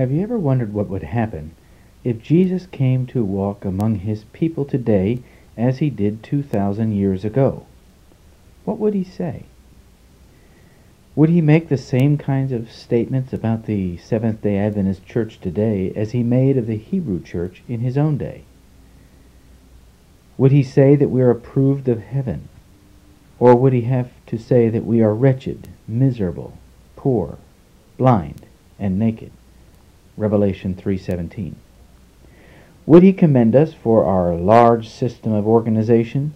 Have you ever wondered what would happen if Jesus came to walk among his people today as he did 2,000 years ago? What would he say? Would he make the same kinds of statements about the Seventh day Adventist church today as he made of the Hebrew church in his own day? Would he say that we are approved of heaven? Or would he have to say that we are wretched, miserable, poor, blind, and naked? Revelation 3:17. Would he commend us for our large system of organization,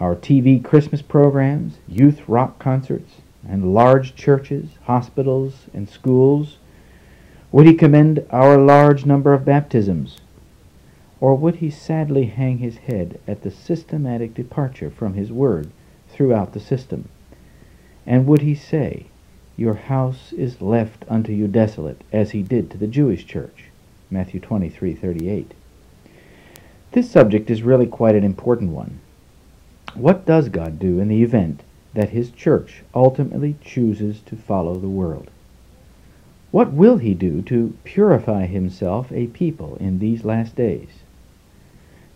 our TV Christmas programs, youth rock concerts, and large churches, hospitals, and schools? Would he commend our large number of baptisms? Or would he sadly hang his head at the systematic departure from his word throughout the system? And would he say, your house is left unto you desolate, as he did to the Jewish church. Matthew 23:38. This subject is really quite an important one. What does God do in the event that his church ultimately chooses to follow the world? What will he do to purify himself a people in these last days?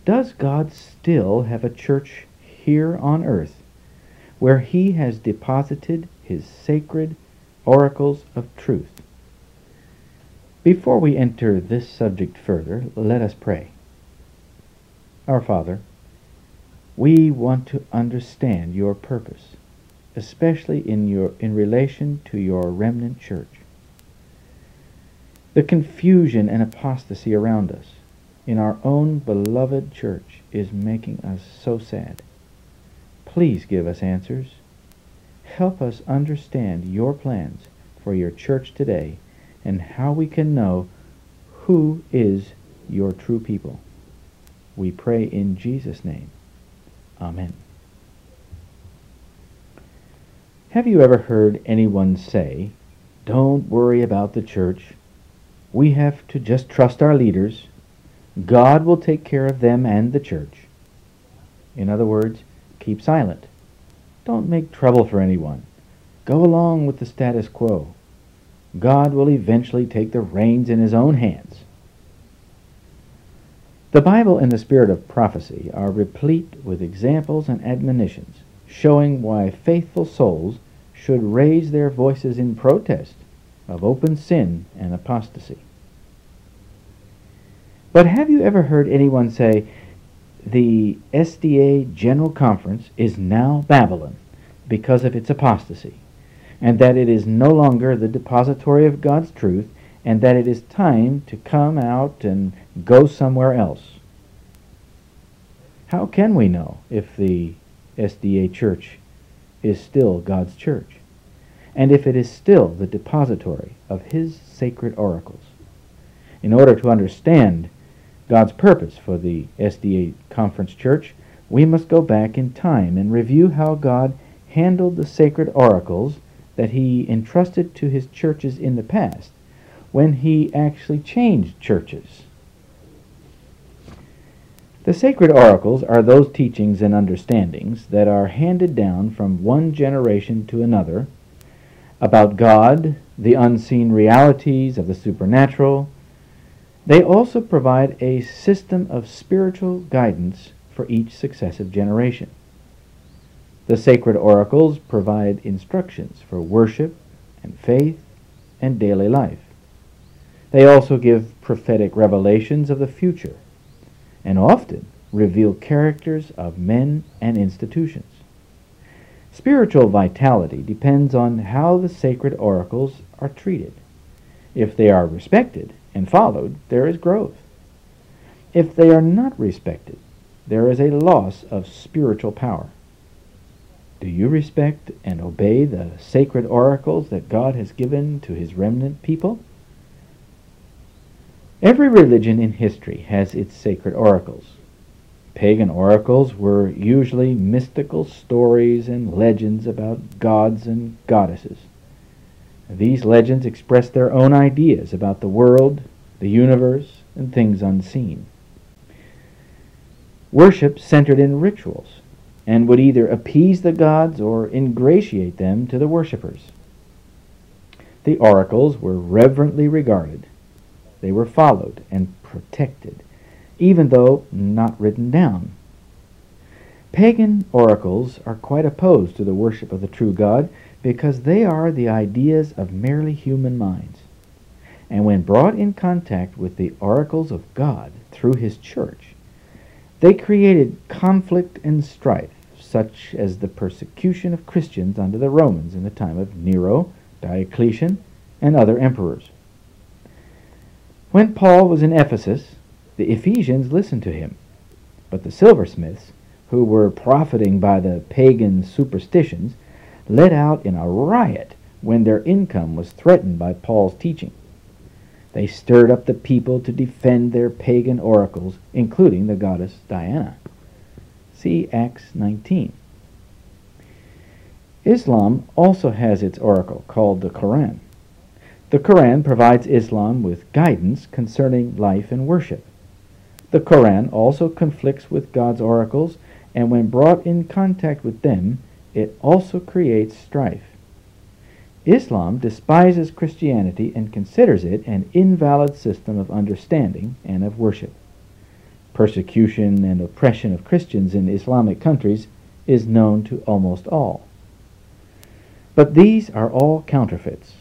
Does God still have a church here on earth where he has deposited his sacred oracles of truth. Before we enter this subject further, let us pray. Our Father, we want to understand your purpose, especially in, your, in relation to your remnant church. The confusion and apostasy around us in our own beloved church is making us so sad. Please give us answers Help us understand your plans for your church today and how we can know who is your true people. We pray in Jesus' name. Amen. Have you ever heard anyone say, Don't worry about the church. We have to just trust our leaders. God will take care of them and the church. In other words, keep silent. Don't make trouble for anyone. Go along with the status quo. God will eventually take the reins in his own hands. The Bible and the spirit of prophecy are replete with examples and admonitions showing why faithful souls should raise their voices in protest of open sin and apostasy. But have you ever heard anyone say, the SDA General Conference is now Babylon because of its apostasy, and that it is no longer the depository of God's truth, and that it is time to come out and go somewhere else. How can we know if the SDA church is still God's church, and if it is still the depository of His sacred oracles? In order to understand God's purpose for the SDA Conference Church, we must go back in time and review how God handled the sacred oracles that He entrusted to His churches in the past when He actually changed churches. The sacred oracles are those teachings and understandings that are handed down from one generation to another about God, the unseen realities of the supernatural, they also provide a system of spiritual guidance for each successive generation. The sacred oracles provide instructions for worship and faith and daily life. They also give prophetic revelations of the future and often reveal characters of men and institutions. Spiritual vitality depends on how the sacred oracles are treated. If they are respected, and followed, there is growth. If they are not respected, there is a loss of spiritual power. Do you respect and obey the sacred oracles that God has given to his remnant people? Every religion in history has its sacred oracles. Pagan oracles were usually mystical stories and legends about gods and goddesses. These legends express their own ideas about the world, the universe, and things unseen. Worship centered in rituals and would either appease the gods or ingratiate them to the worshippers. The oracles were reverently regarded They were followed and protected, even though not written down. Pagan oracles are quite opposed to the worship of the true God because they are the ideas of merely human minds. And when brought in contact with the oracles of God through His church, they created conflict and strife, such as the persecution of Christians under the Romans in the time of Nero, Diocletian, and other emperors. When Paul was in Ephesus, the Ephesians listened to him, but the silversmiths, who were profiting by the pagan superstitions, let out in a riot when their income was threatened by Paul's teaching. They stirred up the people to defend their pagan oracles, including the goddess Diana. See Acts 19. Islam also has its oracle called the Quran. The Quran provides Islam with guidance concerning life and worship. The Quran also conflicts with God's oracles, and when brought in contact with them, it also creates strife. Islam despises Christianity and considers it an invalid system of understanding and of worship. Persecution and oppression of Christians in Islamic countries is known to almost all. But these are all counterfeits.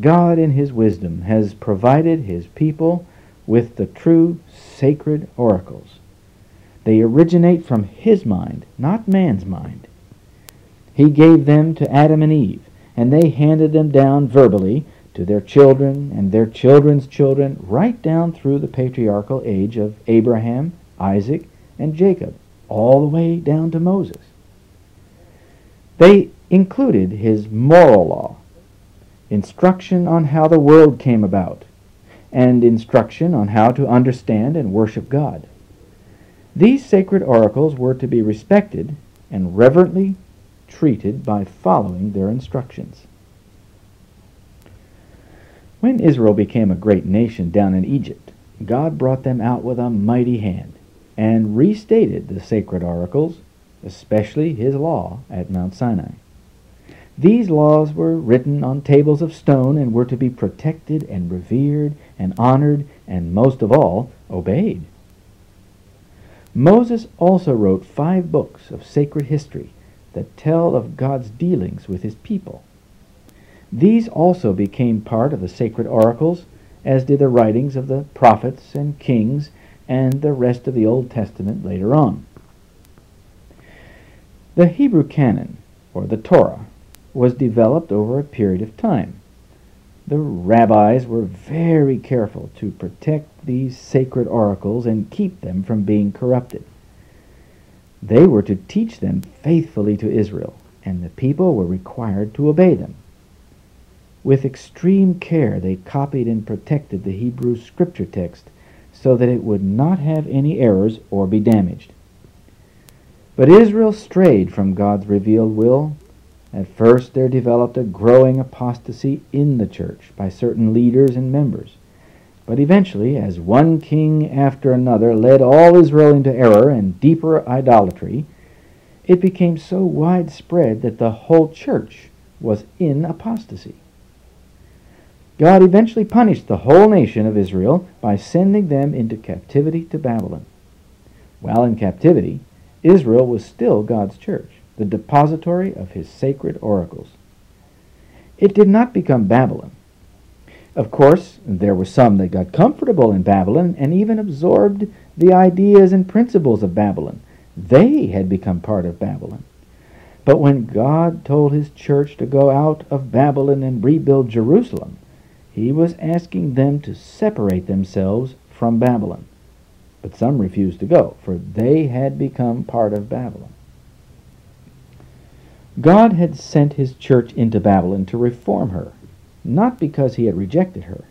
God, in His wisdom, has provided His people with the true sacred oracles. They originate from His mind, not man's mind. He gave them to Adam and Eve, and they handed them down verbally to their children and their children's children, right down through the patriarchal age of Abraham, Isaac, and Jacob, all the way down to Moses. They included his moral law, instruction on how the world came about, and instruction on how to understand and worship God. These sacred oracles were to be respected and reverently treated by following their instructions. When Israel became a great nation down in Egypt, God brought them out with a mighty hand and restated the sacred oracles, especially his law at Mount Sinai. These laws were written on tables of stone and were to be protected and revered and honored and most of all obeyed. Moses also wrote five books of sacred history that tell of God's dealings with his people. These also became part of the sacred oracles, as did the writings of the prophets and kings and the rest of the Old Testament later on. The Hebrew canon, or the Torah, was developed over a period of time. The rabbis were very careful to protect these sacred oracles and keep them from being corrupted. They were to teach them faithfully to Israel, and the people were required to obey them. With extreme care, they copied and protected the Hebrew scripture text so that it would not have any errors or be damaged. But Israel strayed from God's revealed will. At first, there developed a growing apostasy in the church by certain leaders and members. But eventually, as one king after another led all Israel into error and deeper idolatry, it became so widespread that the whole church was in apostasy. God eventually punished the whole nation of Israel by sending them into captivity to Babylon. While in captivity, Israel was still God's church, the depository of his sacred oracles. It did not become Babylon of course, there were some that got comfortable in Babylon and even absorbed the ideas and principles of Babylon. They had become part of Babylon. But when God told his church to go out of Babylon and rebuild Jerusalem, he was asking them to separate themselves from Babylon. But some refused to go, for they had become part of Babylon. God had sent his church into Babylon to reform her not because he had rejected her.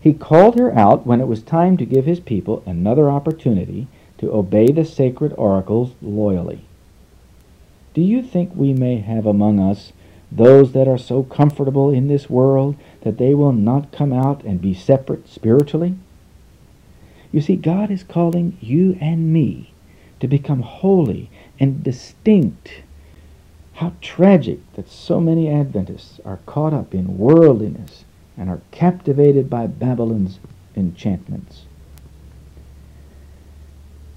He called her out when it was time to give his people another opportunity to obey the sacred oracles loyally. Do you think we may have among us those that are so comfortable in this world that they will not come out and be separate spiritually? You see, God is calling you and me to become holy and distinct how tragic that so many Adventists are caught up in worldliness and are captivated by Babylon's enchantments.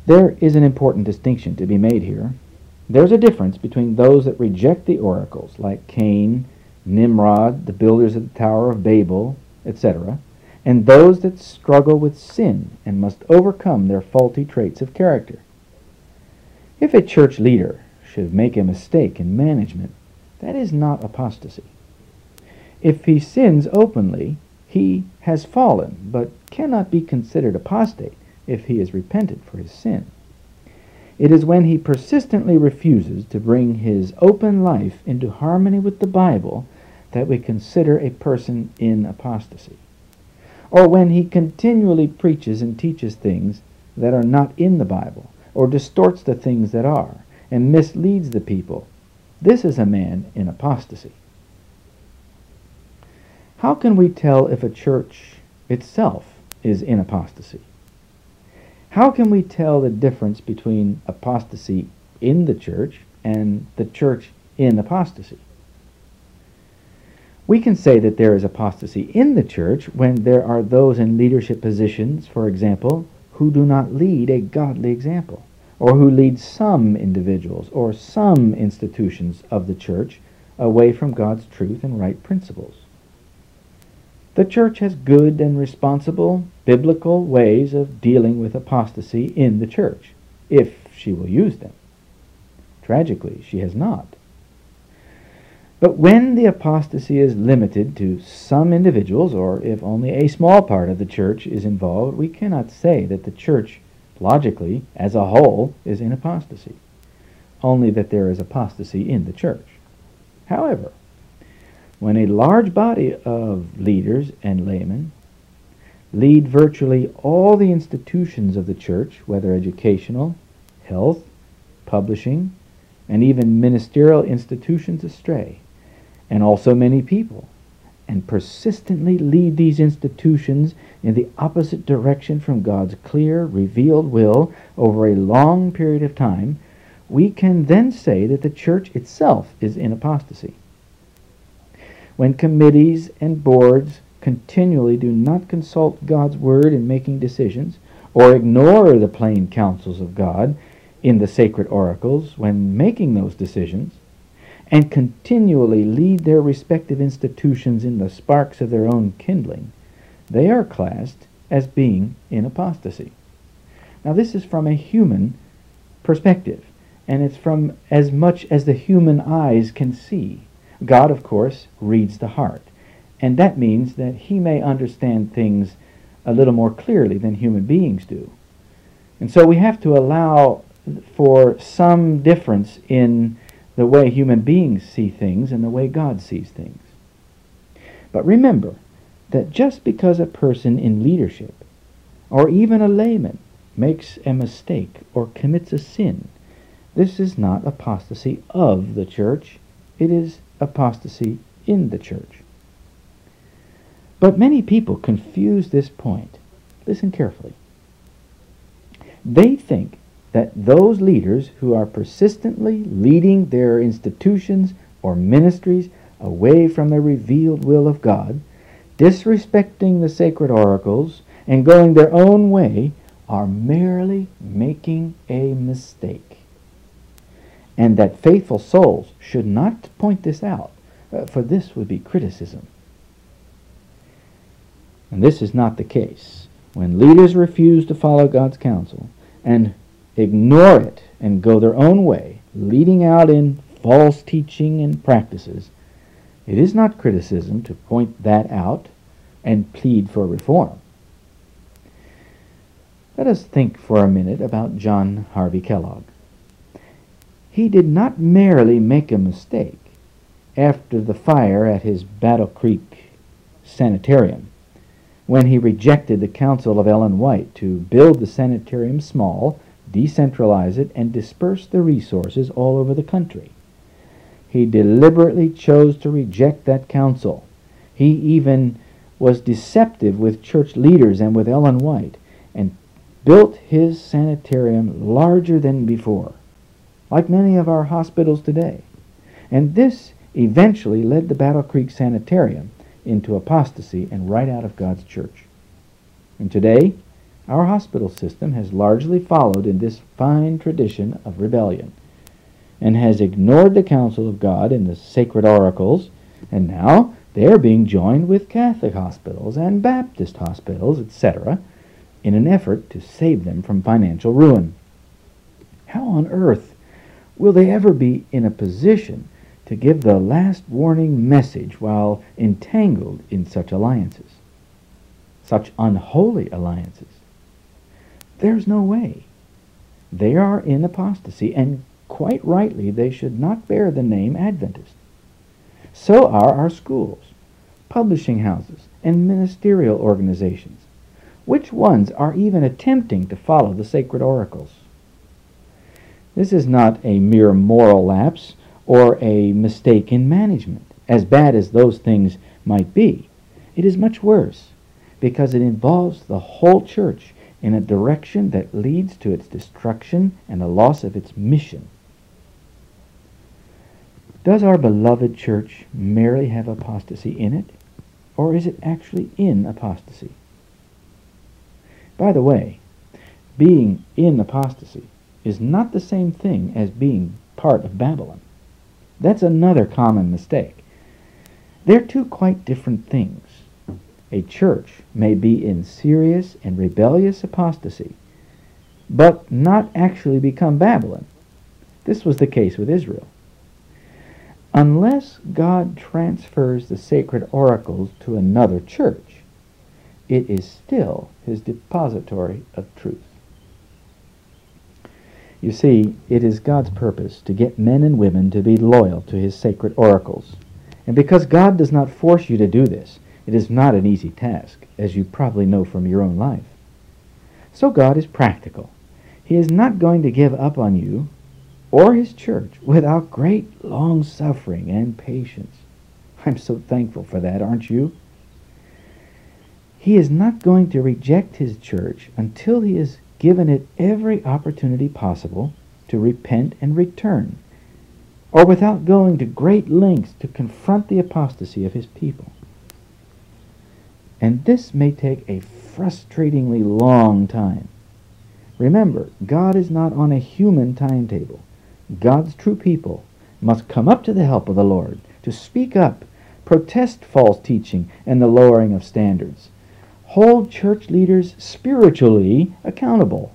There is an important distinction to be made here. There's a difference between those that reject the oracles, like Cain, Nimrod, the builders of the Tower of Babel, etc., and those that struggle with sin and must overcome their faulty traits of character. If a church leader should make a mistake in management, that is not apostasy. If he sins openly, he has fallen, but cannot be considered apostate if he is repentant for his sin. It is when he persistently refuses to bring his open life into harmony with the Bible that we consider a person in apostasy. Or when he continually preaches and teaches things that are not in the Bible, or distorts the things that are, and misleads the people. This is a man in apostasy. How can we tell if a church itself is in apostasy? How can we tell the difference between apostasy in the church and the church in apostasy? We can say that there is apostasy in the church when there are those in leadership positions, for example, who do not lead a godly example or who leads some individuals or some institutions of the church away from God's truth and right principles. The church has good and responsible biblical ways of dealing with apostasy in the church, if she will use them. Tragically, she has not. But when the apostasy is limited to some individuals, or if only a small part of the church is involved, we cannot say that the church logically, as a whole, is in apostasy. Only that there is apostasy in the church. However, when a large body of leaders and laymen lead virtually all the institutions of the church, whether educational, health, publishing, and even ministerial institutions astray, and also many people, and persistently lead these institutions in the opposite direction from God's clear, revealed will over a long period of time, we can then say that the church itself is in apostasy. When committees and boards continually do not consult God's word in making decisions, or ignore the plain counsels of God in the sacred oracles when making those decisions, and continually lead their respective institutions in the sparks of their own kindling, they are classed as being in apostasy. Now, this is from a human perspective, and it's from as much as the human eyes can see. God, of course, reads the heart, and that means that he may understand things a little more clearly than human beings do. And so we have to allow for some difference in the way human beings see things and the way God sees things. But remember that just because a person in leadership, or even a layman, makes a mistake or commits a sin, this is not apostasy of the church, it is apostasy in the church. But many people confuse this point. Listen carefully. They think that those leaders who are persistently leading their institutions or ministries away from the revealed will of God, disrespecting the sacred oracles, and going their own way, are merely making a mistake. And that faithful souls should not point this out, uh, for this would be criticism. And this is not the case. When leaders refuse to follow God's counsel and ignore it and go their own way, leading out in false teaching and practices, it is not criticism to point that out and plead for reform. Let us think for a minute about John Harvey Kellogg. He did not merely make a mistake after the fire at his Battle Creek sanitarium when he rejected the counsel of Ellen White to build the sanitarium small decentralize it, and disperse the resources all over the country. He deliberately chose to reject that counsel. He even was deceptive with church leaders and with Ellen White and built his sanitarium larger than before, like many of our hospitals today. And this eventually led the Battle Creek Sanitarium into apostasy and right out of God's church. And today, our hospital system has largely followed in this fine tradition of rebellion and has ignored the counsel of God in the sacred oracles, and now they are being joined with Catholic hospitals and Baptist hospitals, etc., in an effort to save them from financial ruin. How on earth will they ever be in a position to give the last warning message while entangled in such alliances? Such unholy alliances? There's no way. They are in apostasy, and quite rightly they should not bear the name Adventist. So are our schools, publishing houses, and ministerial organizations. Which ones are even attempting to follow the sacred oracles? This is not a mere moral lapse or a mistake in management, as bad as those things might be. It is much worse because it involves the whole church in a direction that leads to its destruction and the loss of its mission. Does our beloved church merely have apostasy in it, or is it actually in apostasy? By the way, being in apostasy is not the same thing as being part of Babylon. That's another common mistake. They're two quite different things. A church may be in serious and rebellious apostasy, but not actually become Babylon. This was the case with Israel. Unless God transfers the sacred oracles to another church, it is still his depository of truth. You see, it is God's purpose to get men and women to be loyal to his sacred oracles. And because God does not force you to do this, it is not an easy task, as you probably know from your own life. So God is practical. He is not going to give up on you or his church without great long suffering and patience. I'm so thankful for that, aren't you? He is not going to reject his church until he has given it every opportunity possible to repent and return, or without going to great lengths to confront the apostasy of his people. And this may take a frustratingly long time. Remember, God is not on a human timetable. God's true people must come up to the help of the Lord, to speak up, protest false teaching and the lowering of standards, hold church leaders spiritually accountable.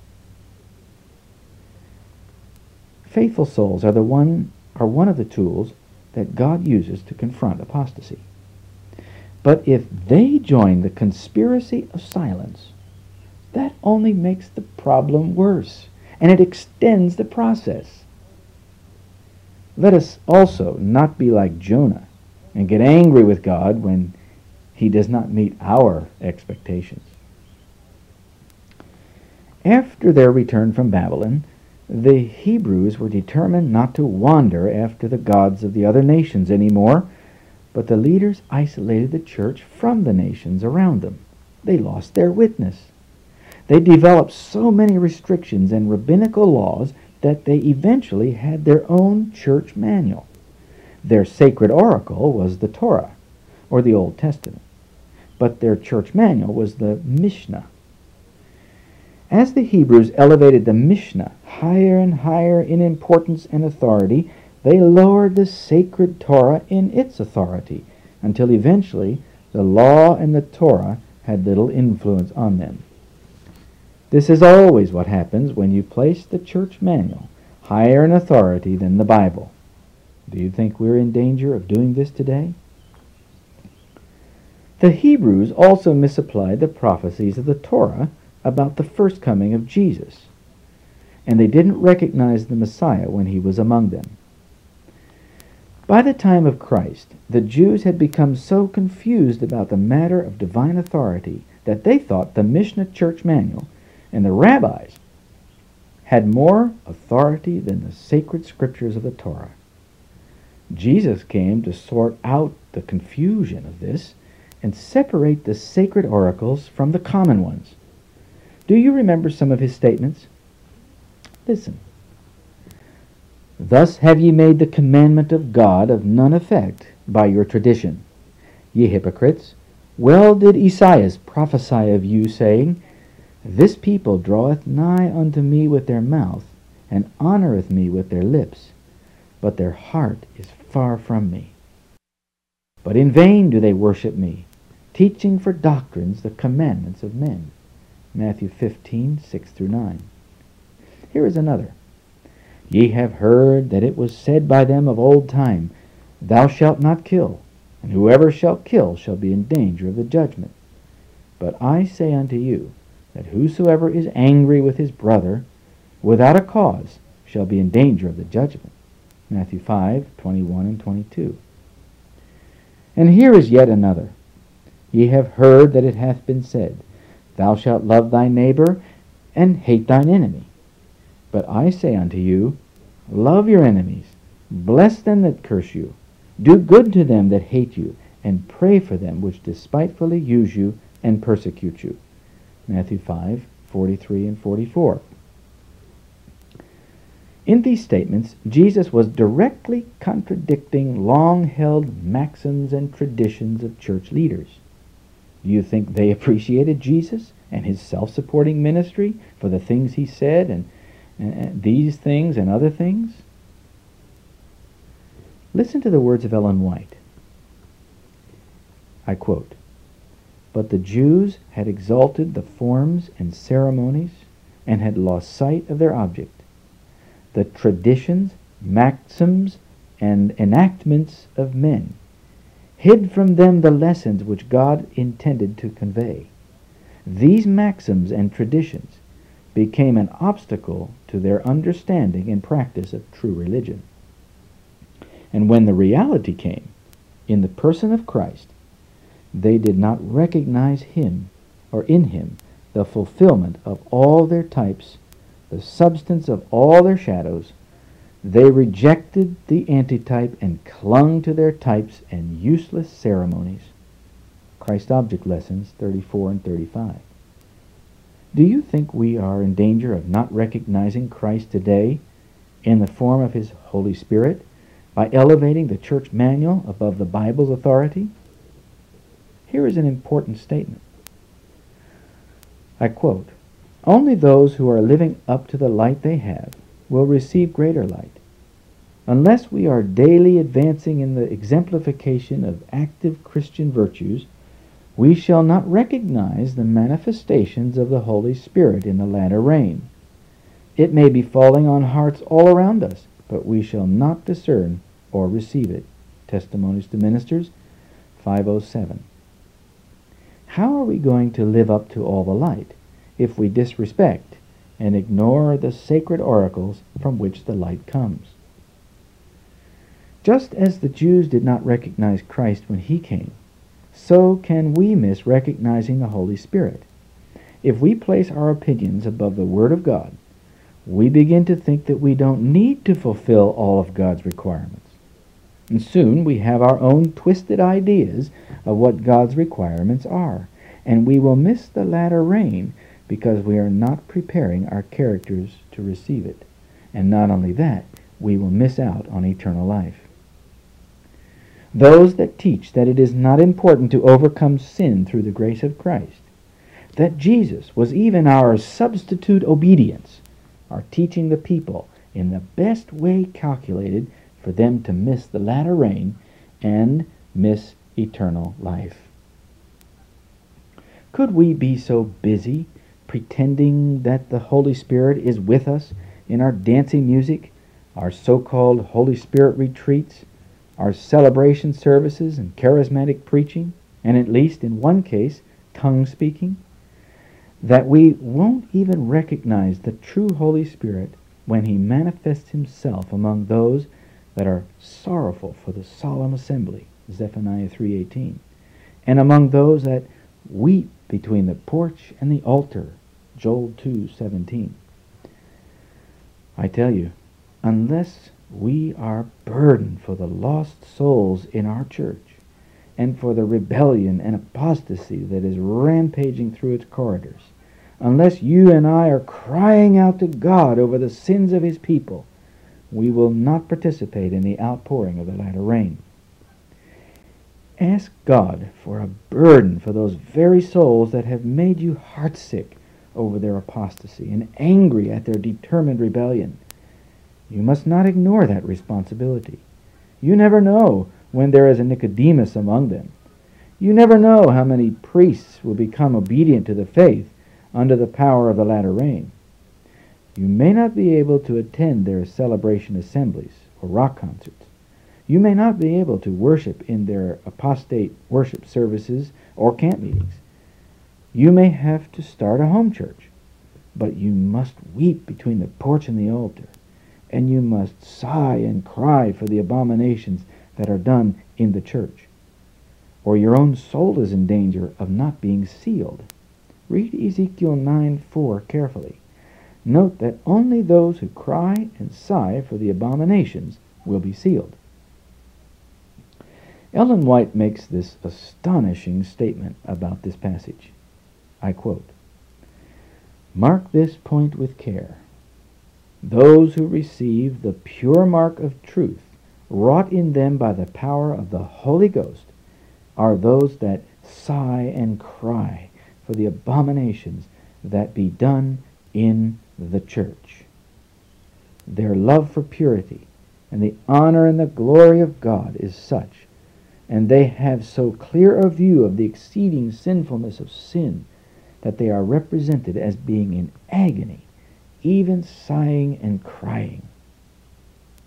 Faithful souls are the one are one of the tools that God uses to confront apostasy. But if they join the conspiracy of silence, that only makes the problem worse, and it extends the process. Let us also not be like Jonah and get angry with God when he does not meet our expectations. After their return from Babylon, the Hebrews were determined not to wander after the gods of the other nations anymore, but the leaders isolated the church from the nations around them. They lost their witness. They developed so many restrictions and rabbinical laws that they eventually had their own church manual. Their sacred oracle was the Torah, or the Old Testament, but their church manual was the Mishnah. As the Hebrews elevated the Mishnah higher and higher in importance and authority, they lowered the sacred Torah in its authority until eventually the law and the Torah had little influence on them. This is always what happens when you place the church manual higher in authority than the Bible. Do you think we're in danger of doing this today? The Hebrews also misapplied the prophecies of the Torah about the first coming of Jesus, and they didn't recognize the Messiah when he was among them. By the time of Christ, the Jews had become so confused about the matter of divine authority that they thought the Mishnah Church Manual and the rabbis had more authority than the sacred scriptures of the Torah. Jesus came to sort out the confusion of this and separate the sacred oracles from the common ones. Do you remember some of his statements? Listen. Thus have ye made the commandment of God of none effect by your tradition. Ye hypocrites, Well did Esaias prophesy of you, saying, This people draweth nigh unto me with their mouth, and honoureth me with their lips, but their heart is far from me. But in vain do they worship me, teaching for doctrines the commandments of men. Matthew 15, 6 through 9. Here is another. Ye have heard that it was said by them of old time, Thou shalt not kill, and whoever shall kill shall be in danger of the judgment. But I say unto you, that whosoever is angry with his brother, without a cause, shall be in danger of the judgment. Matthew 5, 21 and 22. And here is yet another. Ye have heard that it hath been said, Thou shalt love thy neighbor, and hate thine enemy. But I say unto you, Love your enemies, bless them that curse you, do good to them that hate you, and pray for them which despitefully use you and persecute you. Matthew 5, 43 and 44. In these statements, Jesus was directly contradicting long held maxims and traditions of church leaders. Do you think they appreciated Jesus and his self supporting ministry for the things he said and, Uh, these things and other things? Listen to the words of Ellen White. I quote But the Jews had exalted the forms and ceremonies and had lost sight of their object the traditions, maxims, and enactments of men, hid from them the lessons which God intended to convey. These maxims and traditions became an obstacle to their understanding and practice of true religion. And when the reality came, in the person of Christ, they did not recognize him or in him the fulfillment of all their types the substance of all their shadows, they rejected the antitype and clung to their types and useless ceremonies. Christ Object Lessons 34 and 35. Do you think we are in danger of not recognizing Christ today in the form of His Holy Spirit by elevating the church manual above the Bible's authority? Here is an important statement. I quote, only those who are living up to the light they have will receive greater light. Unless we are daily advancing in the exemplification of active Christian virtues, we shall not recognize the manifestations of the Holy Spirit in the latter rain. It may be falling on hearts all around us, but we shall not discern or receive it. Testimonies to Ministers 507. How are we going to live up to all the light? if we disrespect and ignore the sacred oracles from which the light comes. Just as the Jews did not recognize Christ when he came, so can we miss recognizing the Holy Spirit. If we place our opinions above the Word of God, we begin to think that we don't need to fulfill all of God's requirements. And soon we have our own twisted ideas of what God's requirements are, and we will miss the latter rain because we are not preparing our characters to receive it. And not only that, we will miss out on eternal life. Those that teach that it is not important to overcome sin through the grace of Christ, that Jesus was even our substitute obedience, are teaching the people in the best way calculated for them to miss the latter rain and miss eternal life. Could we be so busy pretending that the Holy Spirit is with us in our dancing music, our so called Holy Spirit retreats, our celebration services, and charismatic preaching, and at least in one case, tongue speaking, that we won't even recognize the true Holy Spirit when he manifests himself among those that are sorrowful for the solemn assembly, Zephaniah 3:18, and among those that weep between the porch and the altar, Joel 2:17. I tell you, unless we are burdened for the lost souls in our church and for the rebellion and apostasy that is rampaging through its corridors, unless you and I are crying out to God over the sins of his people, we will not participate in the outpouring of the latter rain. Ask God for a burden for those very souls that have made you heartsick over their apostasy and angry at their determined rebellion. You must not ignore that responsibility. You never know when there is a Nicodemus among them. You never know how many priests will become obedient to the faith under the power of the latter rain. You may not be able to attend their celebration assemblies or rock concerts. You may not be able to worship in their apostate worship services or camp meetings. You may have to start a home church, but you must weep between the porch and the altar, and you must sigh and cry for the abominations that are done in the church. Or your own soul is in danger of not being sealed. Read Ezekiel 9 4 carefully. Note that only those who cry and sigh for the abominations will be sealed. Ellen White makes this astonishing statement about this passage. I quote, Mark this point with care. Those who receive the pure mark of truth wrought in them by the power of the Holy Ghost are those that sigh and cry for the abominations that be done in the church. Their love for purity and the honor and the glory of God is such and they have so clear a view of the exceeding sinfulness of sin that they are represented as being in agony, even sighing and crying.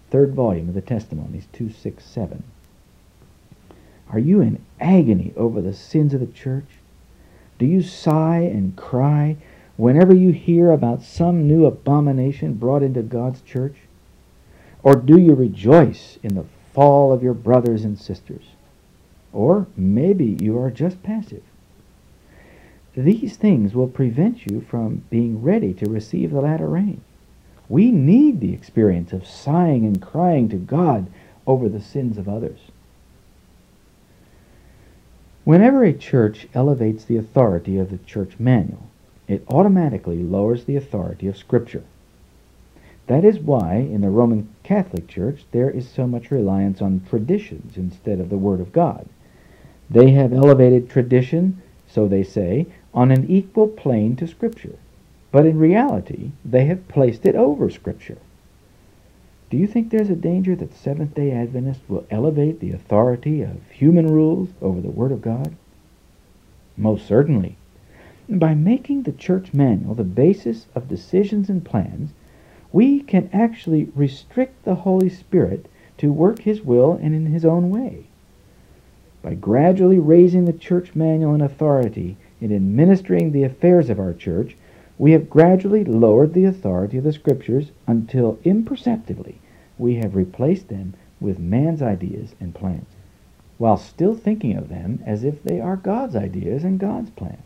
Third volume of the Testimonies, 267. Are you in agony over the sins of the church? Do you sigh and cry whenever you hear about some new abomination brought into God's church? Or do you rejoice in the fall of your brothers and sisters? Or maybe you are just passive. These things will prevent you from being ready to receive the latter rain. We need the experience of sighing and crying to God over the sins of others. Whenever a church elevates the authority of the church manual, it automatically lowers the authority of Scripture. That is why in the Roman Catholic Church there is so much reliance on traditions instead of the Word of God. They have elevated tradition, so they say, on an equal plane to Scripture. But in reality, they have placed it over Scripture. Do you think there's a danger that Seventh day Adventists will elevate the authority of human rules over the Word of God? Most certainly. By making the church manual the basis of decisions and plans, we can actually restrict the Holy Spirit to work His will and in His own way. By gradually raising the church manual in authority in administering the affairs of our church, we have gradually lowered the authority of the Scriptures until imperceptibly we have replaced them with man's ideas and plans, while still thinking of them as if they are God's ideas and God's plans.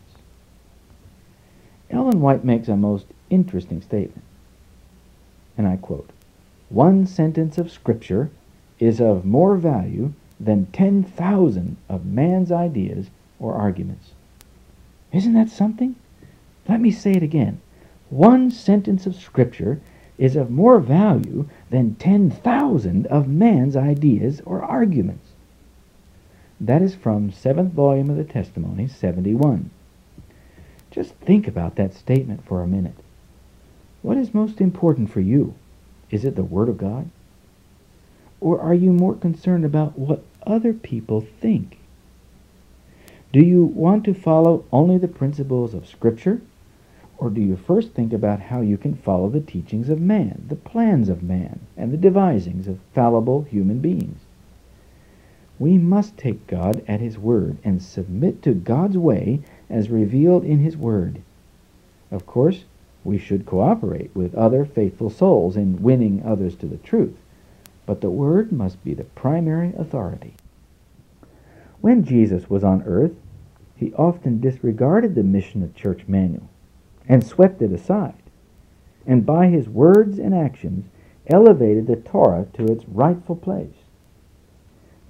Ellen White makes a most interesting statement, and I quote, One sentence of Scripture is of more value than 10,000 of man's ideas or arguments. Isn't that something? Let me say it again. One sentence of Scripture is of more value than 10,000 of man's ideas or arguments. That is from 7th volume of the Testimony, 71. Just think about that statement for a minute. What is most important for you? Is it the Word of God? Or are you more concerned about what other people think? Do you want to follow only the principles of Scripture? Or do you first think about how you can follow the teachings of man, the plans of man, and the devisings of fallible human beings? We must take God at His word and submit to God's way as revealed in His word. Of course, we should cooperate with other faithful souls in winning others to the truth but the Word must be the primary authority. When Jesus was on earth, he often disregarded the Mishnah church manual and swept it aside, and by his words and actions elevated the Torah to its rightful place.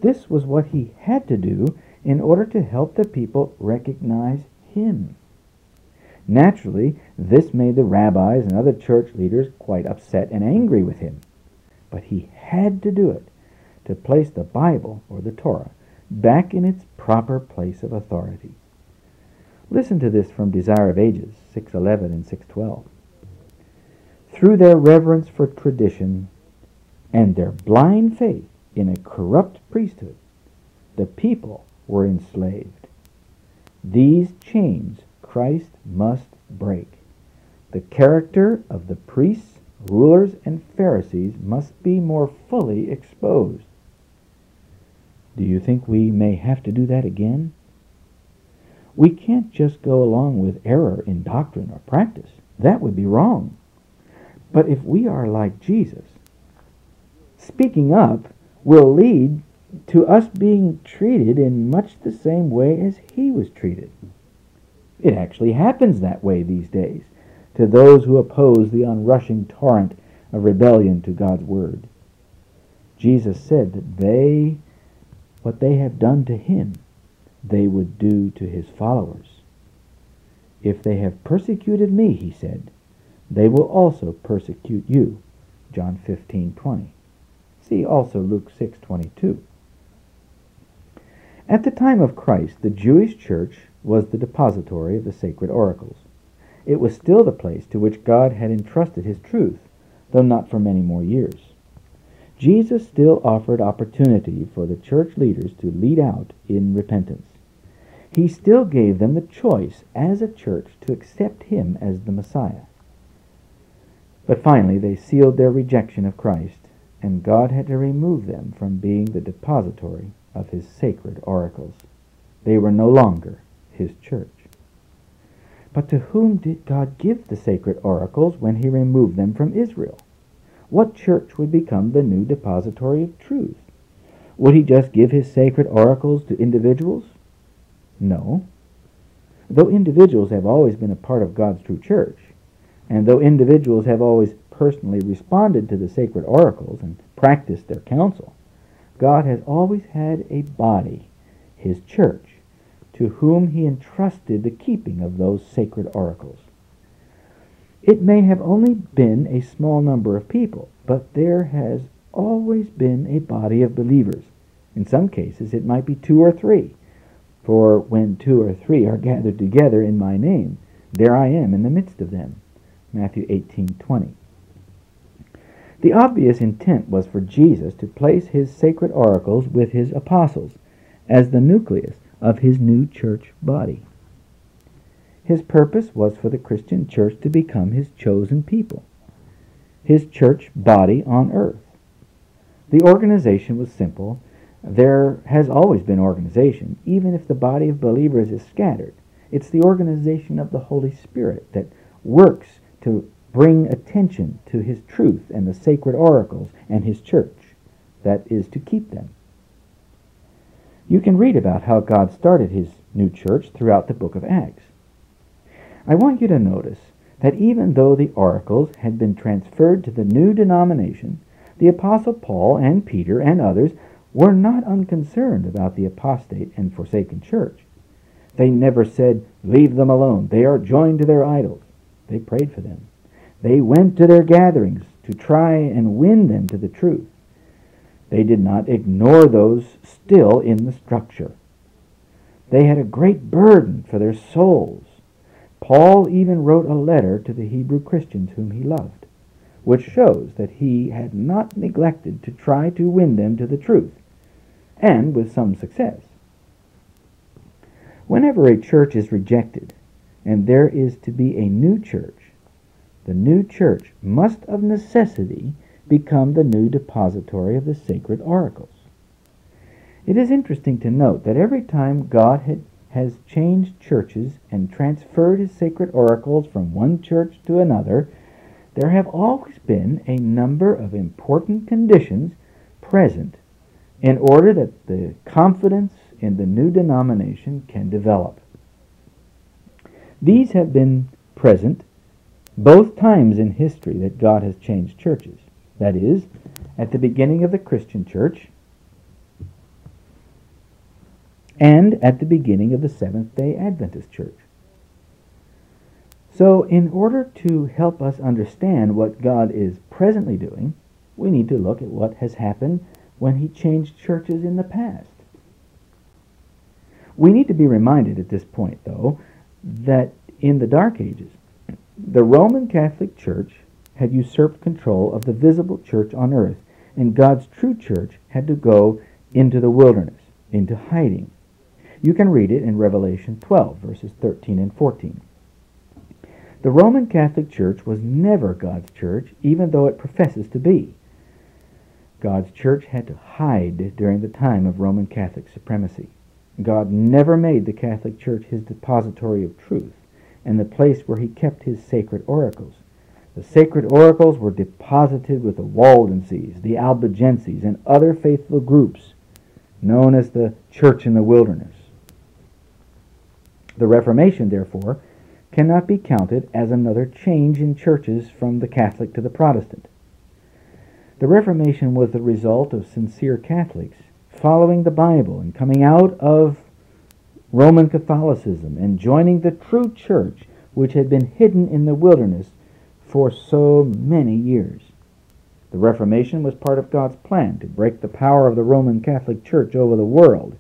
This was what he had to do in order to help the people recognize him. Naturally, this made the rabbis and other church leaders quite upset and angry with him. But he had to do it to place the Bible or the Torah back in its proper place of authority. Listen to this from Desire of Ages 611 and 612. Through their reverence for tradition and their blind faith in a corrupt priesthood, the people were enslaved. These chains Christ must break. The character of the priests, rulers, and Pharisees must be more fully exposed. Do you think we may have to do that again? We can't just go along with error in doctrine or practice. That would be wrong. But if we are like Jesus, speaking up will lead to us being treated in much the same way as he was treated. It actually happens that way these days to those who oppose the onrushing torrent of rebellion to God's word. Jesus said that they, what they have done to him, they would do to his followers. If they have persecuted me, he said, they will also persecute you. John 15:20. See also Luke 6:22. At the time of Christ, the Jewish church was the depository of the sacred oracles. It was still the place to which God had entrusted his truth, though not for many more years. Jesus still offered opportunity for the church leaders to lead out in repentance. He still gave them the choice as a church to accept him as the Messiah. But finally, they sealed their rejection of Christ, and God had to remove them from being the depository of his sacred oracles. They were no longer his church. But to whom did God give the sacred oracles when he removed them from Israel? What church would become the new depository of truth? Would he just give his sacred oracles to individuals? No. Though individuals have always been a part of God's true church, and though individuals have always personally responded to the sacred oracles and practiced their counsel, God has always had a body, his church, to whom he entrusted the keeping of those sacred oracles. It may have only been a small number of people, but there has always been a body of believers. In some cases, it might be two or three. For when two or three are gathered together in my name, there I am in the midst of them. Matthew 18:20. The obvious intent was for Jesus to place his sacred oracles with his apostles as the nucleus of his new church body. His purpose was for the Christian church to become his chosen people, his church body on earth. The organization was simple there has always been organization, even if the body of believers is scattered. It's the organization of the Holy Spirit that works to bring attention to His truth and the sacred oracles and His church that is to keep them. You can read about how God started His new church throughout the book of Acts. I want you to notice that even though the oracles had been transferred to the new denomination, the Apostle Paul and Peter and others were not unconcerned about the apostate and forsaken church. They never said, Leave them alone. They are joined to their idols. They prayed for them. They went to their gatherings to try and win them to the truth. They did not ignore those still in the structure. They had a great burden for their souls. Paul even wrote a letter to the Hebrew Christians whom he loved, which shows that he had not neglected to try to win them to the truth and with some success. Whenever a church is rejected and there is to be a new church, the new church must of necessity become the new depository of the sacred oracles. It is interesting to note that every time God had, has changed churches and transferred his sacred oracles from one church to another, there have always been a number of important conditions present in order that the confidence in the new denomination can develop. These have been present both times in history that God has changed churches. That is, at the beginning of the Christian church and at the beginning of the Seventh day Adventist church. So, in order to help us understand what God is presently doing, we need to look at what has happened when he changed churches in the past. We need to be reminded at this point, though, that in the Dark Ages, the Roman Catholic Church had usurped control of the visible church on earth, and God's true church had to go into the wilderness, into hiding. You can read it in Revelation 12, verses 13 and 14. The Roman Catholic Church was never God's church, even though it professes to be. God's church had to hide during the time of Roman Catholic supremacy. God never made the Catholic Church his depository of truth and the place where he kept his sacred oracles. The sacred oracles were deposited with the Waldenses, the Albigenses, and other faithful groups known as the Church in the Wilderness. The Reformation, therefore, cannot be counted as another change in churches from the Catholic to the Protestant. The Reformation was the result of sincere Catholics following the Bible and coming out of Roman Catholicism and joining the true church which had been hidden in the wilderness for so many years. The Reformation was part of God's plan to break the power of the Roman Catholic Church over the world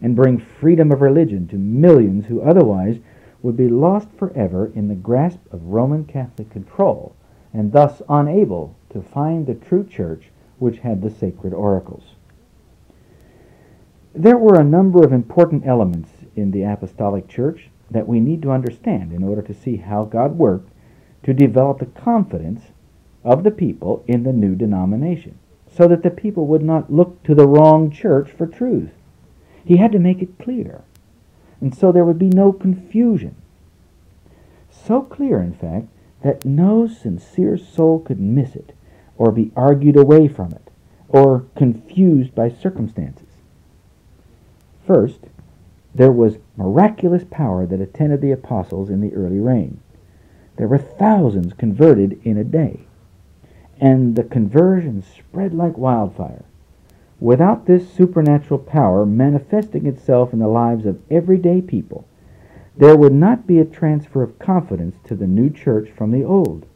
and bring freedom of religion to millions who otherwise would be lost forever in the grasp of Roman Catholic control and thus unable to find the true church which had the sacred oracles. There were a number of important elements in the apostolic church that we need to understand in order to see how God worked to develop the confidence of the people in the new denomination so that the people would not look to the wrong church for truth. He had to make it clear and so there would be no confusion. So clear, in fact, that no sincere soul could miss it, or be argued away from it, or confused by circumstances. First, there was miraculous power that attended the apostles in the early rain. There were thousands converted in a day, and the conversions spread like wildfire. Without this supernatural power manifesting itself in the lives of everyday people, there would not be a transfer of confidence to the new church from the old.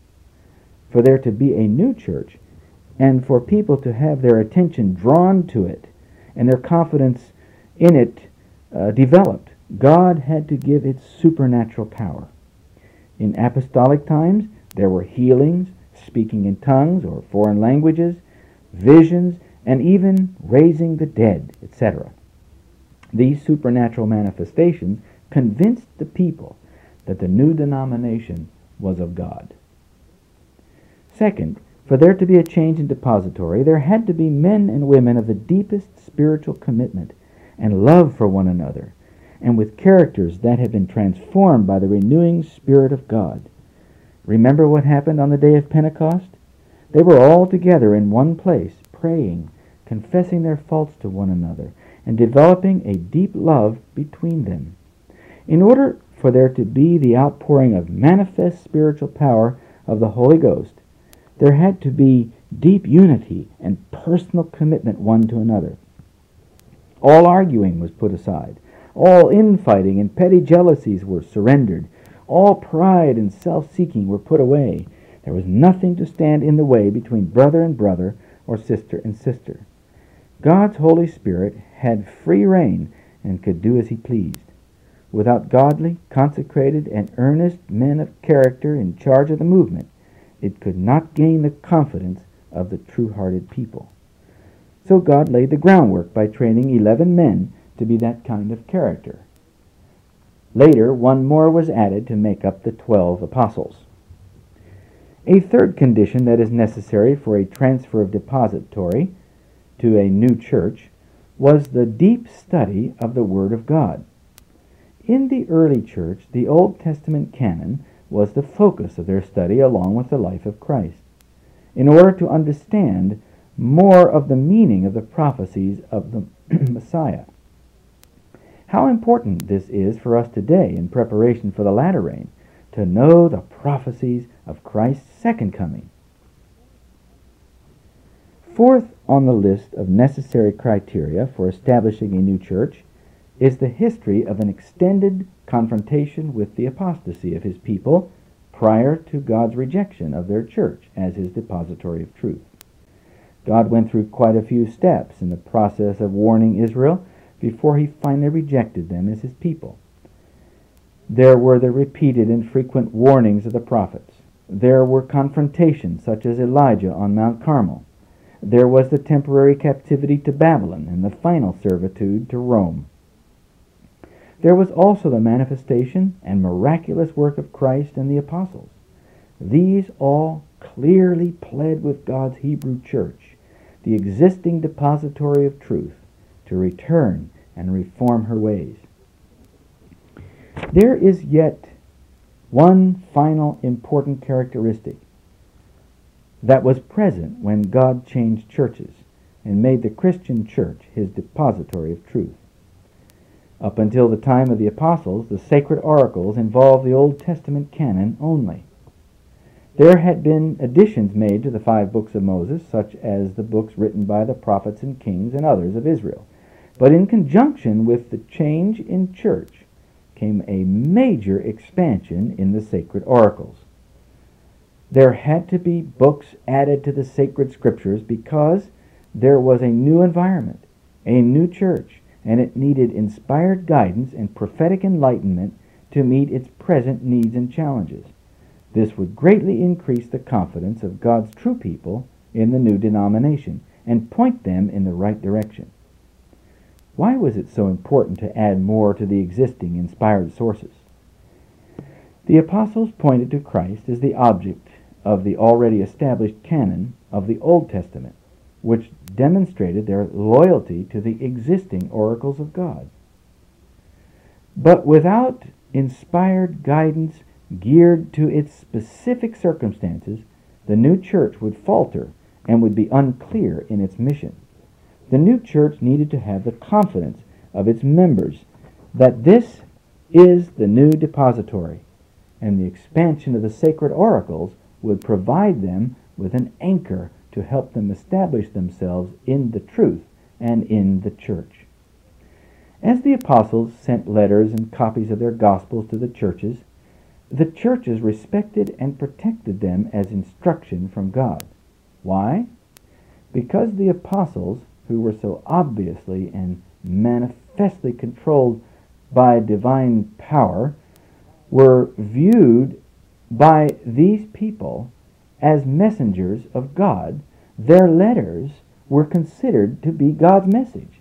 For there to be a new church, and for people to have their attention drawn to it, and their confidence in it uh, developed, God had to give it supernatural power. In apostolic times, there were healings, speaking in tongues or foreign languages, visions, and even raising the dead, etc. These supernatural manifestations convinced the people that the new denomination was of God. Second, for there to be a change in depository, there had to be men and women of the deepest spiritual commitment and love for one another, and with characters that had been transformed by the renewing Spirit of God. Remember what happened on the day of Pentecost? They were all together in one place, praying confessing their faults to one another, and developing a deep love between them. In order for there to be the outpouring of manifest spiritual power of the Holy Ghost, there had to be deep unity and personal commitment one to another. All arguing was put aside. All infighting and petty jealousies were surrendered. All pride and self seeking were put away. There was nothing to stand in the way between brother and brother or sister and sister. God's Holy Spirit had free rein and could do as he pleased. Without godly, consecrated, and earnest men of character in charge of the movement, it could not gain the confidence of the true hearted people. So God laid the groundwork by training eleven men to be that kind of character. Later, one more was added to make up the twelve apostles. A third condition that is necessary for a transfer of depository to a new church was the deep study of the Word of God. In the early church, the Old Testament canon was the focus of their study along with the life of Christ. In order to understand more of the meaning of the prophecies of the Messiah. How important this is for us today in preparation for the latter rain, to know the prophecies of Christ's second coming. Fourth on the list of necessary criteria for establishing a new church is the history of an extended confrontation with the apostasy of his people prior to God's rejection of their church as his depository of truth. God went through quite a few steps in the process of warning Israel before he finally rejected them as his people. There were the repeated and frequent warnings of the prophets. There were confrontations such as Elijah on Mount Carmel. There was the temporary captivity to Babylon and the final servitude to Rome. There was also the manifestation and miraculous work of Christ and the apostles. These all clearly pled with God's Hebrew church, the existing depository of truth, to return and reform her ways. There is yet one final important characteristic that was present when God changed churches and made the Christian church his depository of truth. Up until the time of the apostles, the sacred oracles involved the Old Testament canon only. There had been additions made to the five books of Moses, such as the books written by the prophets and kings and others of Israel. But in conjunction with the change in church came a major expansion in the sacred oracles. There had to be books added to the sacred scriptures because there was a new environment, a new church, and it needed inspired guidance and prophetic enlightenment to meet its present needs and challenges. This would greatly increase the confidence of God's true people in the new denomination and point them in the right direction. Why was it so important to add more to the existing inspired sources? The apostles pointed to Christ as the object of the already established canon of the Old Testament, which demonstrated their loyalty to the existing oracles of God. But without inspired guidance geared to its specific circumstances, the new church would falter and would be unclear in its mission. The new church needed to have the confidence of its members that this is the new depository, and the expansion of the sacred oracles would provide them with an anchor to help them establish themselves in the truth and in the church. As the apostles sent letters and copies of their gospels to the churches, the churches respected and protected them as instruction from God. Why? Because the apostles who were so obviously and manifestly controlled by divine power were viewed by these people as messengers of God, their letters were considered to be God's message,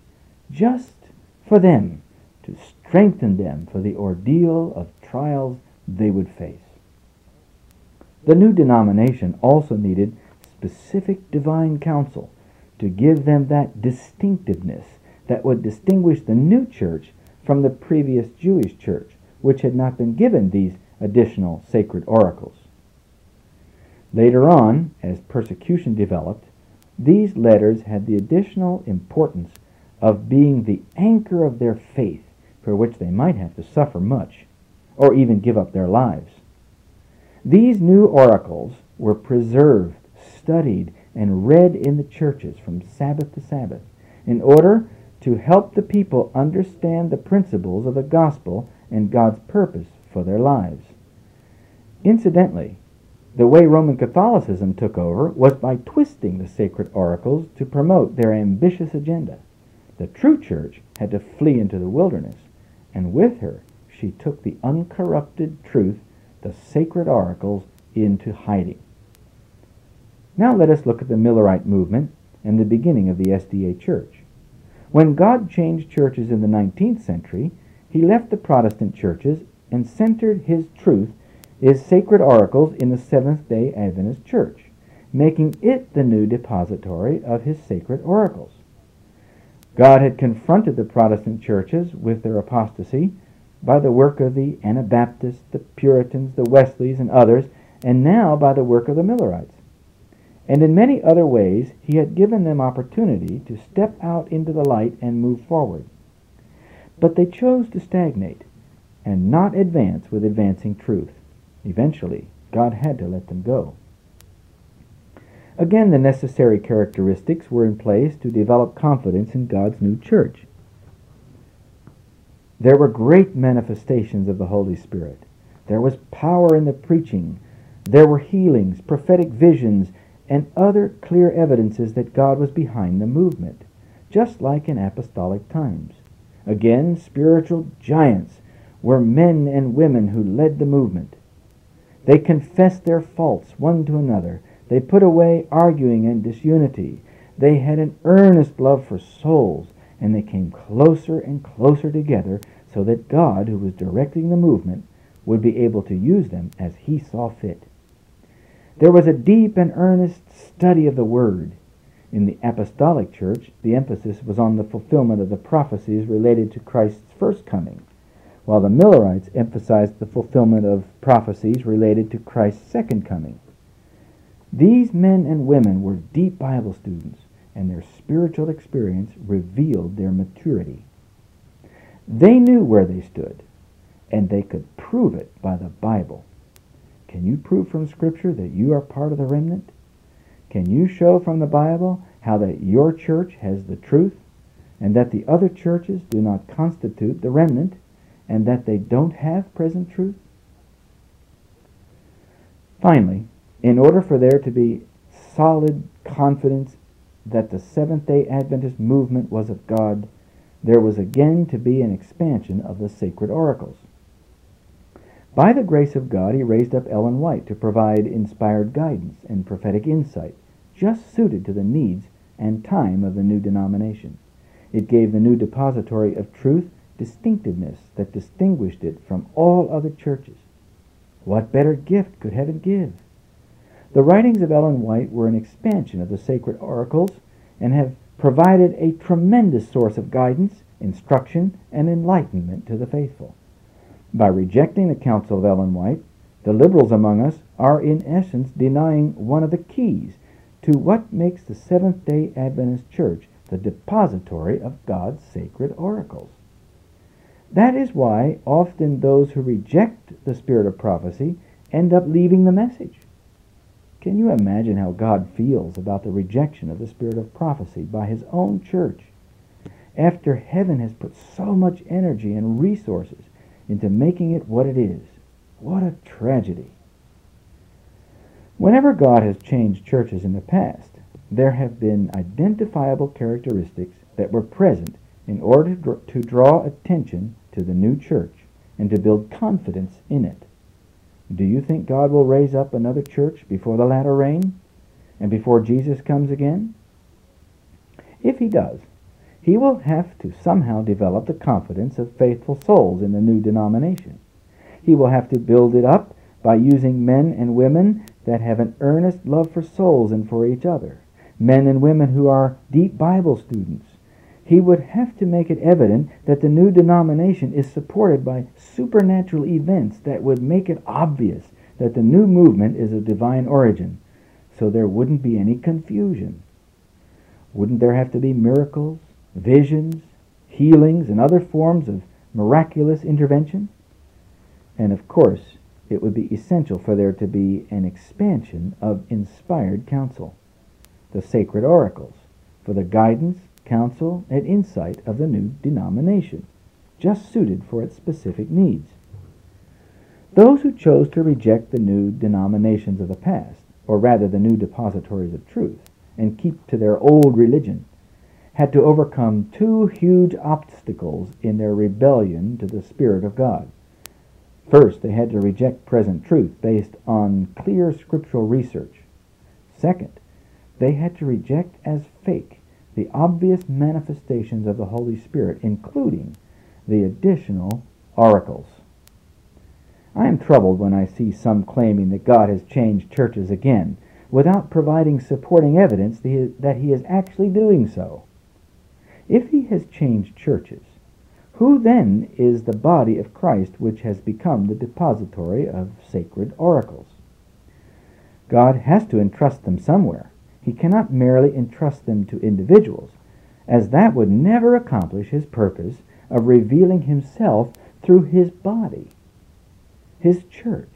just for them, to strengthen them for the ordeal of trials they would face. The new denomination also needed specific divine counsel to give them that distinctiveness that would distinguish the new church from the previous Jewish church, which had not been given these additional sacred oracles. Later on, as persecution developed, these letters had the additional importance of being the anchor of their faith, for which they might have to suffer much, or even give up their lives. These new oracles were preserved, studied, and read in the churches from Sabbath to Sabbath in order to help the people understand the principles of the gospel and God's purpose for their lives. Incidentally, the way Roman Catholicism took over was by twisting the sacred oracles to promote their ambitious agenda. The true church had to flee into the wilderness, and with her she took the uncorrupted truth, the sacred oracles, into hiding. Now let us look at the Millerite movement and the beginning of the SDA Church. When God changed churches in the 19th century, he left the Protestant churches and centered his truth, his sacred oracles, in the Seventh day Adventist Church, making it the new depository of his sacred oracles. God had confronted the Protestant churches with their apostasy by the work of the Anabaptists, the Puritans, the Wesleys, and others, and now by the work of the Millerites. And in many other ways, he had given them opportunity to step out into the light and move forward. But they chose to stagnate and not advance with advancing truth. Eventually, God had to let them go. Again, the necessary characteristics were in place to develop confidence in God's new church. There were great manifestations of the Holy Spirit. There was power in the preaching. There were healings, prophetic visions, and other clear evidences that God was behind the movement, just like in apostolic times. Again, spiritual giants were men and women who led the movement. They confessed their faults one to another. They put away arguing and disunity. They had an earnest love for souls, and they came closer and closer together so that God, who was directing the movement, would be able to use them as he saw fit. There was a deep and earnest study of the Word. In the Apostolic Church, the emphasis was on the fulfillment of the prophecies related to Christ's first coming while the Millerites emphasized the fulfillment of prophecies related to Christ's second coming. These men and women were deep Bible students, and their spiritual experience revealed their maturity. They knew where they stood, and they could prove it by the Bible. Can you prove from Scripture that you are part of the remnant? Can you show from the Bible how that your church has the truth, and that the other churches do not constitute the remnant? And that they don't have present truth? Finally, in order for there to be solid confidence that the Seventh day Adventist movement was of God, there was again to be an expansion of the sacred oracles. By the grace of God, he raised up Ellen White to provide inspired guidance and prophetic insight, just suited to the needs and time of the new denomination. It gave the new depository of truth distinctiveness that distinguished it from all other churches. What better gift could heaven give? The writings of Ellen White were an expansion of the sacred oracles and have provided a tremendous source of guidance, instruction, and enlightenment to the faithful. By rejecting the counsel of Ellen White, the liberals among us are in essence denying one of the keys to what makes the Seventh day Adventist Church the depository of God's sacred oracles. That is why often those who reject the spirit of prophecy end up leaving the message. Can you imagine how God feels about the rejection of the spirit of prophecy by his own church after heaven has put so much energy and resources into making it what it is? What a tragedy. Whenever God has changed churches in the past, there have been identifiable characteristics that were present in order to draw attention to the new church and to build confidence in it. Do you think God will raise up another church before the latter rain and before Jesus comes again? If he does, he will have to somehow develop the confidence of faithful souls in the new denomination. He will have to build it up by using men and women that have an earnest love for souls and for each other, men and women who are deep Bible students, he would have to make it evident that the new denomination is supported by supernatural events that would make it obvious that the new movement is of divine origin, so there wouldn't be any confusion. Wouldn't there have to be miracles, visions, healings, and other forms of miraculous intervention? And of course, it would be essential for there to be an expansion of inspired counsel, the sacred oracles, for the guidance counsel, and insight of the new denomination, just suited for its specific needs. Those who chose to reject the new denominations of the past, or rather the new depositories of truth, and keep to their old religion, had to overcome two huge obstacles in their rebellion to the Spirit of God. First, they had to reject present truth based on clear scriptural research. Second, they had to reject as fake the obvious manifestations of the Holy Spirit, including the additional oracles. I am troubled when I see some claiming that God has changed churches again without providing supporting evidence that he is actually doing so. If he has changed churches, who then is the body of Christ which has become the depository of sacred oracles? God has to entrust them somewhere. He cannot merely entrust them to individuals, as that would never accomplish his purpose of revealing himself through his body, his church.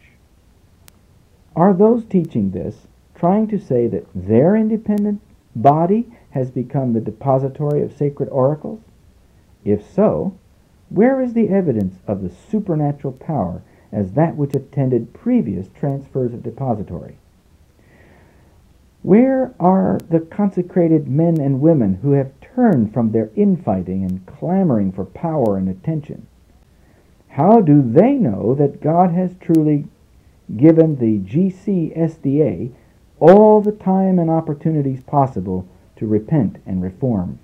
Are those teaching this trying to say that their independent body has become the depository of sacred oracles? If so, where is the evidence of the supernatural power as that which attended previous transfers of depository? Where are the consecrated men and women who have turned from their infighting and clamoring for power and attention? How do they know that God has truly given the GCSDA all the time and opportunities possible to repent and reform?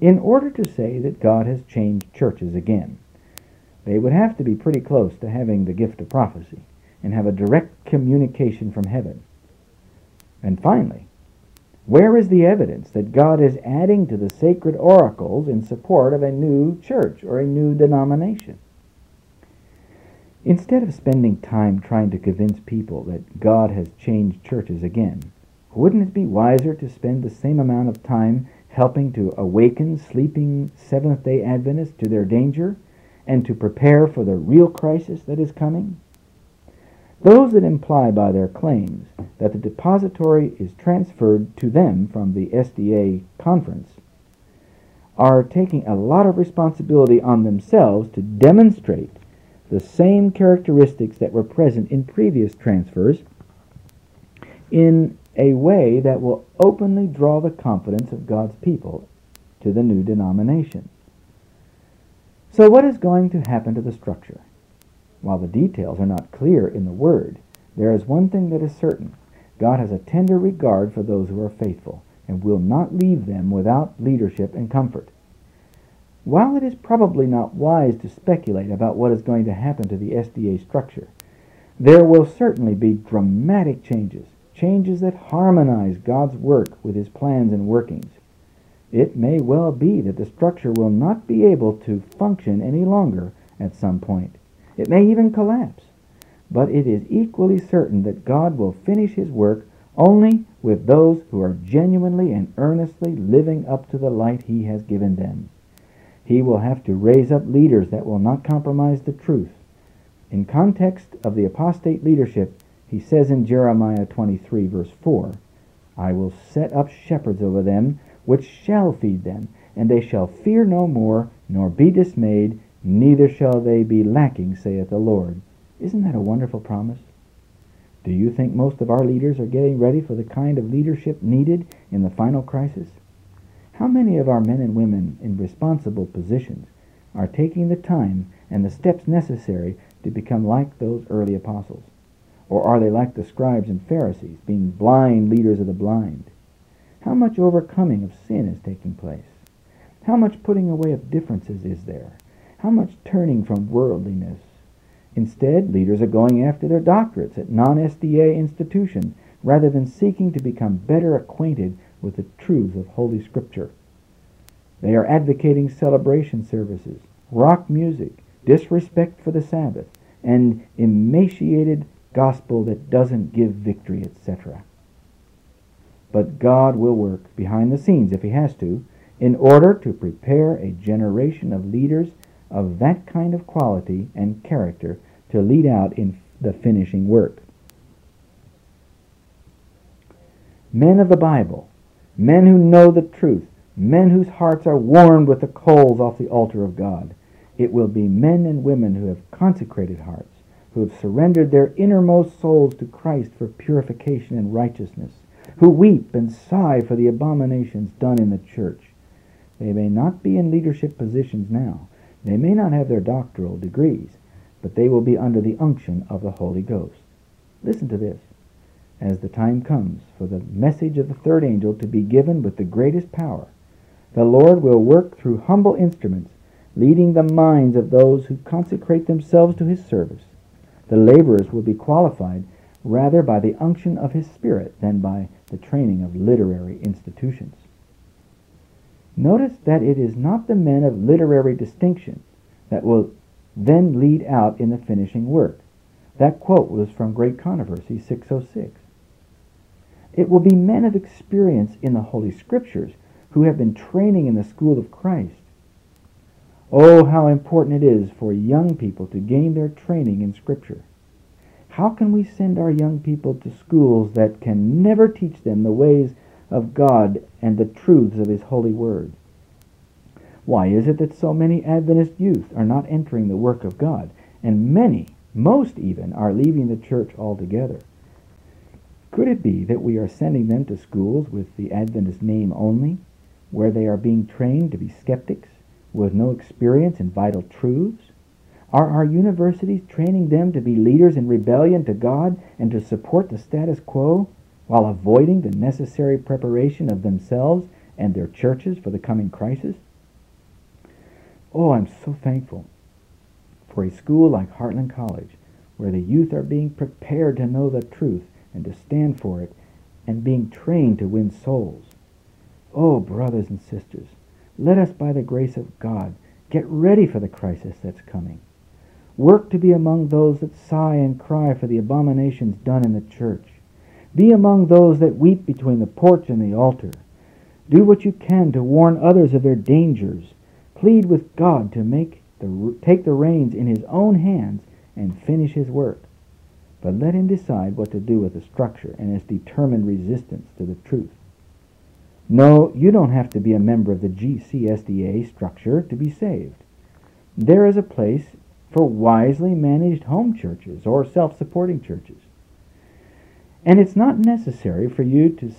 In order to say that God has changed churches again, they would have to be pretty close to having the gift of prophecy and have a direct communication from heaven. And finally, where is the evidence that God is adding to the sacred oracles in support of a new church or a new denomination? Instead of spending time trying to convince people that God has changed churches again, wouldn't it be wiser to spend the same amount of time helping to awaken sleeping Seventh day Adventists to their danger and to prepare for the real crisis that is coming? Those that imply by their claims that the depository is transferred to them from the SDA conference are taking a lot of responsibility on themselves to demonstrate the same characteristics that were present in previous transfers in a way that will openly draw the confidence of God's people to the new denomination. So, what is going to happen to the structure? While the details are not clear in the Word, there is one thing that is certain God has a tender regard for those who are faithful and will not leave them without leadership and comfort. While it is probably not wise to speculate about what is going to happen to the SDA structure, there will certainly be dramatic changes, changes that harmonize God's work with His plans and workings. It may well be that the structure will not be able to function any longer at some point. It may even collapse. But it is equally certain that God will finish His work only with those who are genuinely and earnestly living up to the light He has given them. He will have to raise up leaders that will not compromise the truth. In context of the apostate leadership, he says in Jeremiah 23, verse 4, I will set up shepherds over them, which shall feed them, and they shall fear no more, nor be dismayed, neither shall they be lacking, saith the Lord. Isn't that a wonderful promise? Do you think most of our leaders are getting ready for the kind of leadership needed in the final crisis? How many of our men and women in responsible positions are taking the time and the steps necessary to become like those early apostles? Or are they like the scribes and Pharisees, being blind leaders of the blind? How much overcoming of sin is taking place? How much putting away of differences is there? How much turning from worldliness? Instead, leaders are going after their doctorates at non SDA institutions rather than seeking to become better acquainted with the truths of Holy Scripture. They are advocating celebration services, rock music, disrespect for the Sabbath, and emaciated gospel that doesn't give victory, etc. But God will work behind the scenes, if He has to, in order to prepare a generation of leaders of that kind of quality and character to lead out in the finishing work. Men of the Bible men who know the truth, men whose hearts are warmed with the coals off the altar of God. It will be men and women who have consecrated hearts, who have surrendered their innermost souls to Christ for purification and righteousness, who weep and sigh for the abominations done in the church. They may not be in leadership positions now. They may not have their doctoral degrees, but they will be under the unction of the Holy Ghost. Listen to this as the time comes for the message of the third angel to be given with the greatest power, the Lord will work through humble instruments, leading the minds of those who consecrate themselves to his service. The laborers will be qualified rather by the unction of his Spirit than by the training of literary institutions. Notice that it is not the men of literary distinction that will then lead out in the finishing work. That quote was from Great Controversy 606. It will be men of experience in the Holy Scriptures who have been training in the school of Christ. Oh, how important it is for young people to gain their training in Scripture. How can we send our young people to schools that can never teach them the ways of God and the truths of His holy Word? Why is it that so many Adventist youth are not entering the work of God, and many, most even, are leaving the church altogether? Could it be that we are sending them to schools with the Adventist name only, where they are being trained to be skeptics with no experience in vital truths? Are our universities training them to be leaders in rebellion to God and to support the status quo while avoiding the necessary preparation of themselves and their churches for the coming crisis? Oh, I'm so thankful for a school like Hartland College where the youth are being prepared to know the truth and to stand for it and being trained to win souls. Oh, brothers and sisters, let us, by the grace of God, get ready for the crisis that's coming. Work to be among those that sigh and cry for the abominations done in the church. Be among those that weep between the porch and the altar. Do what you can to warn others of their dangers. Plead with God to make the, take the reins in his own hands and finish his work. But let him decide what to do with the structure and its determined resistance to the truth. No, you don't have to be a member of the GCSDA structure to be saved. There is a place for wisely managed home churches or self supporting churches. And it's not necessary for you to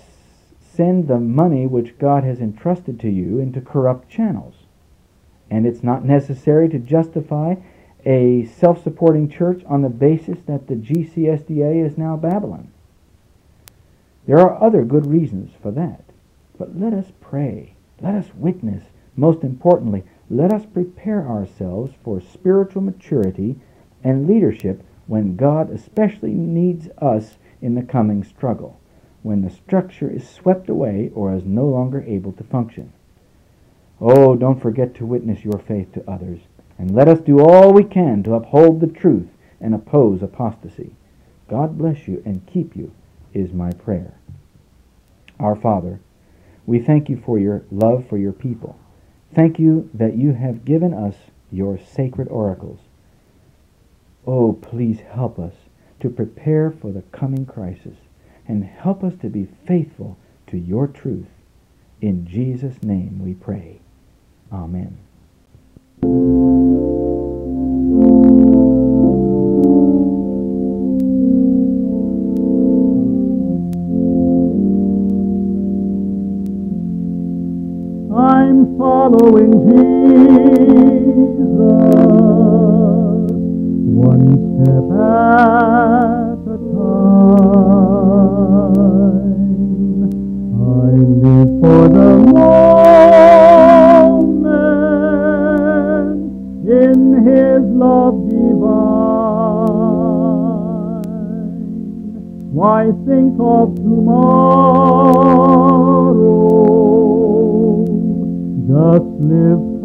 send the money which God has entrusted to you into corrupt channels. And it's not necessary to justify a self supporting church on the basis that the GCSDA is now Babylon. There are other good reasons for that. But let us pray. Let us witness. Most importantly, let us prepare ourselves for spiritual maturity and leadership when God especially needs us in the coming struggle, when the structure is swept away or is no longer able to function. Oh, don't forget to witness your faith to others, and let us do all we can to uphold the truth and oppose apostasy. God bless you and keep you, is my prayer. Our Father, we thank you for your love for your people. Thank you that you have given us your sacred oracles. Oh, please help us to prepare for the coming crisis and help us to be faithful to your truth. In Jesus' name we pray. Amen. I'm following Jesus one step at a time. I live for the moment in His love divine. Why think of tomorrow? Just live